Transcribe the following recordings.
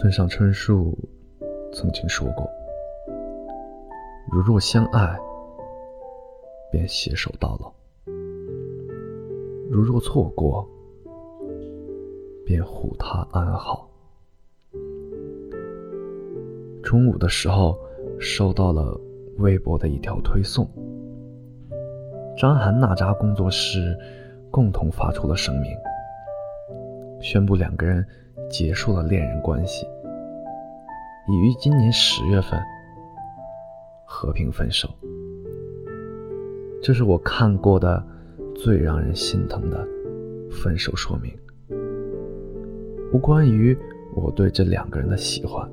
村上春树曾经说过：“如若相爱，便携手到老；如若错过，便护他安好。”中午的时候，收到了微博的一条推送，张涵娜扎工作室共同发出了声明，宣布两个人。结束了恋人关系，已于今年十月份和平分手。这是我看过的最让人心疼的分手说明，无关于我对这两个人的喜欢，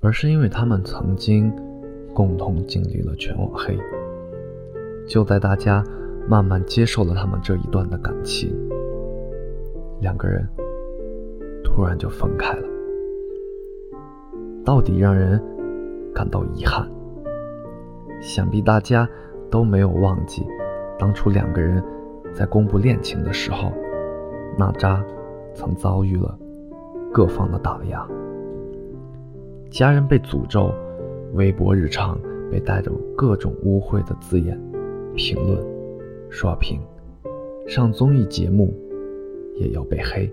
而是因为他们曾经共同经历了全网黑。就在大家慢慢接受了他们这一段的感情。两个人突然就分开了，到底让人感到遗憾。想必大家都没有忘记，当初两个人在公布恋情的时候，娜扎曾遭遇了各方的打压，家人被诅咒，微博日常被带着各种污秽的字眼评论、刷屏，上综艺节目。也要被黑。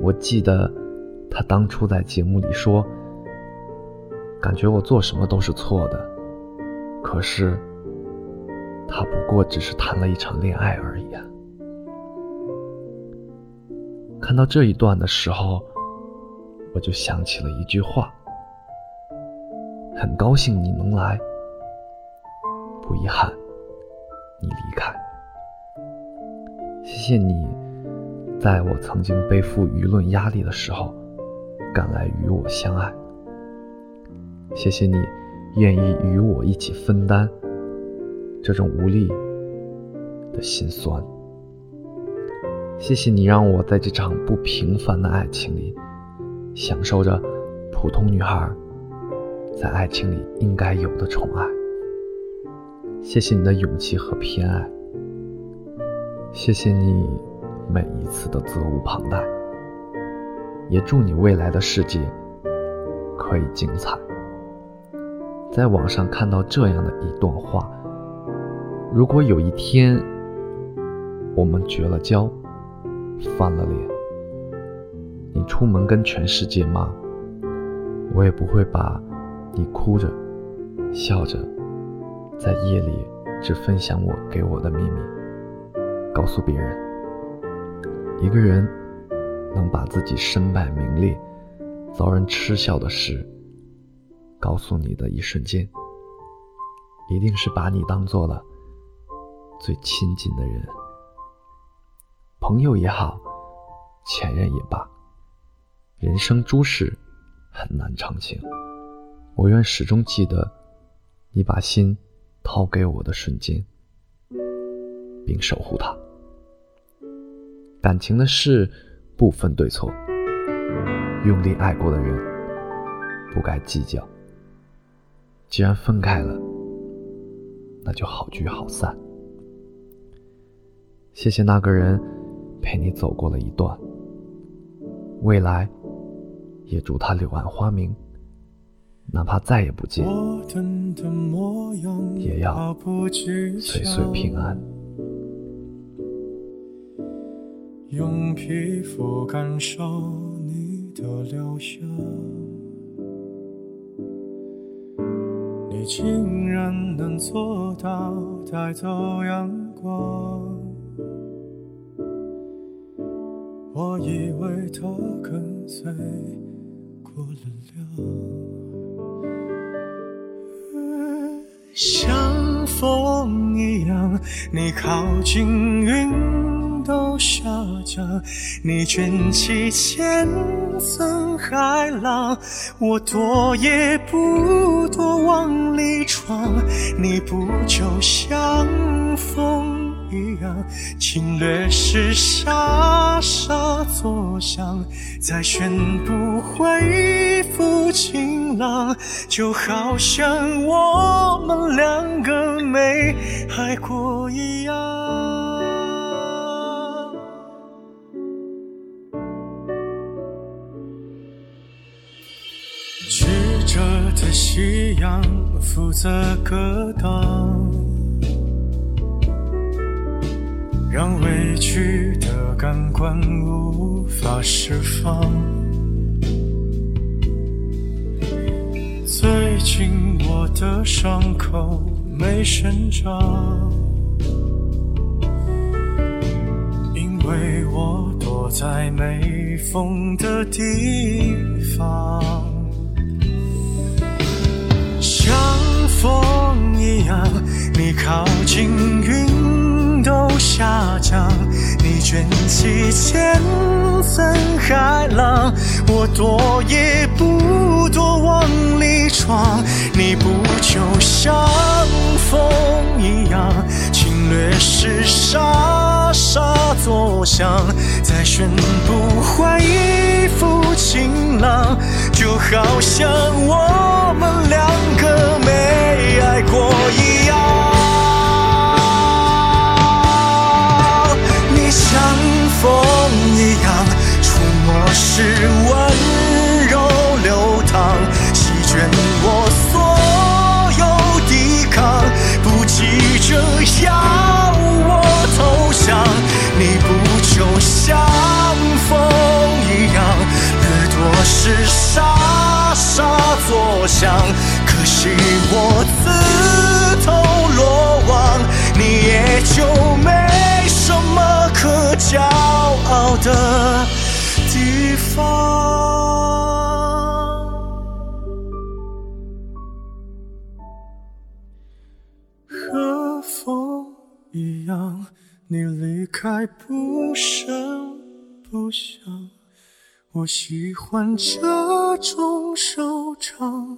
我记得他当初在节目里说：“感觉我做什么都是错的。”可是他不过只是谈了一场恋爱而已啊。看到这一段的时候，我就想起了一句话：“很高兴你能来，不遗憾你离开。”谢谢你。在我曾经背负舆论压力的时候，赶来与我相爱。谢谢你愿意与我一起分担这种无力的心酸。谢谢你让我在这场不平凡的爱情里，享受着普通女孩在爱情里应该有的宠爱。谢谢你的勇气和偏爱。谢谢你。每一次的责无旁贷，也祝你未来的世界可以精彩。在网上看到这样的一段话：如果有一天我们绝了交，翻了脸，你出门跟全世界骂，我也不会把你哭着、笑着，在夜里只分享我给我的秘密，告诉别人。一个人能把自己身败名裂、遭人嗤笑的事告诉你的一瞬间，一定是把你当做了最亲近的人，朋友也好，前任也罢，人生诸事很难长情。我愿始终记得你把心掏给我的瞬间，并守护它。感情的事不分对错，用力爱过的人不该计较。既然分开了，那就好聚好散。谢谢那个人陪你走过了一段，未来也祝他柳暗花明，哪怕再也不见，也要岁岁平安。用皮肤感受你的留下，你竟然能做到带走阳光。我以为它跟随过了量，像风一样，你靠近云。都下降，你卷起千层海浪，我躲也不躲往里闯。你不就像风一样，侵略时沙沙作响，再宣布恢复晴朗，就好像我们两个没爱过一样。夕阳负责格挡，让委屈的感官无法释放。最近我的伤口没生长，因为我躲在没风的地方。风一样，你靠近，云都下降。你卷起千层海浪，我躲也不躲，往里闯。你不就像风一样，侵略时沙沙作响，再宣布换一副晴朗，就好像我急着要我投降。你不就像风一样，掠夺时沙沙作响，可惜我样，你离开不声不响。我喜欢这种收场，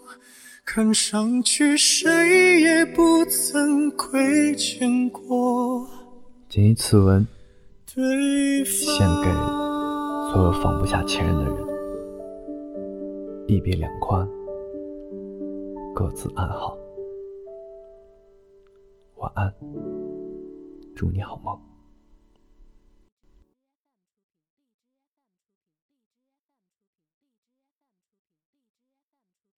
看上去谁也不曾亏欠过谨以此文对方。献给所有放不下前任的人。一别两宽，各自安好。晚安，祝你好梦。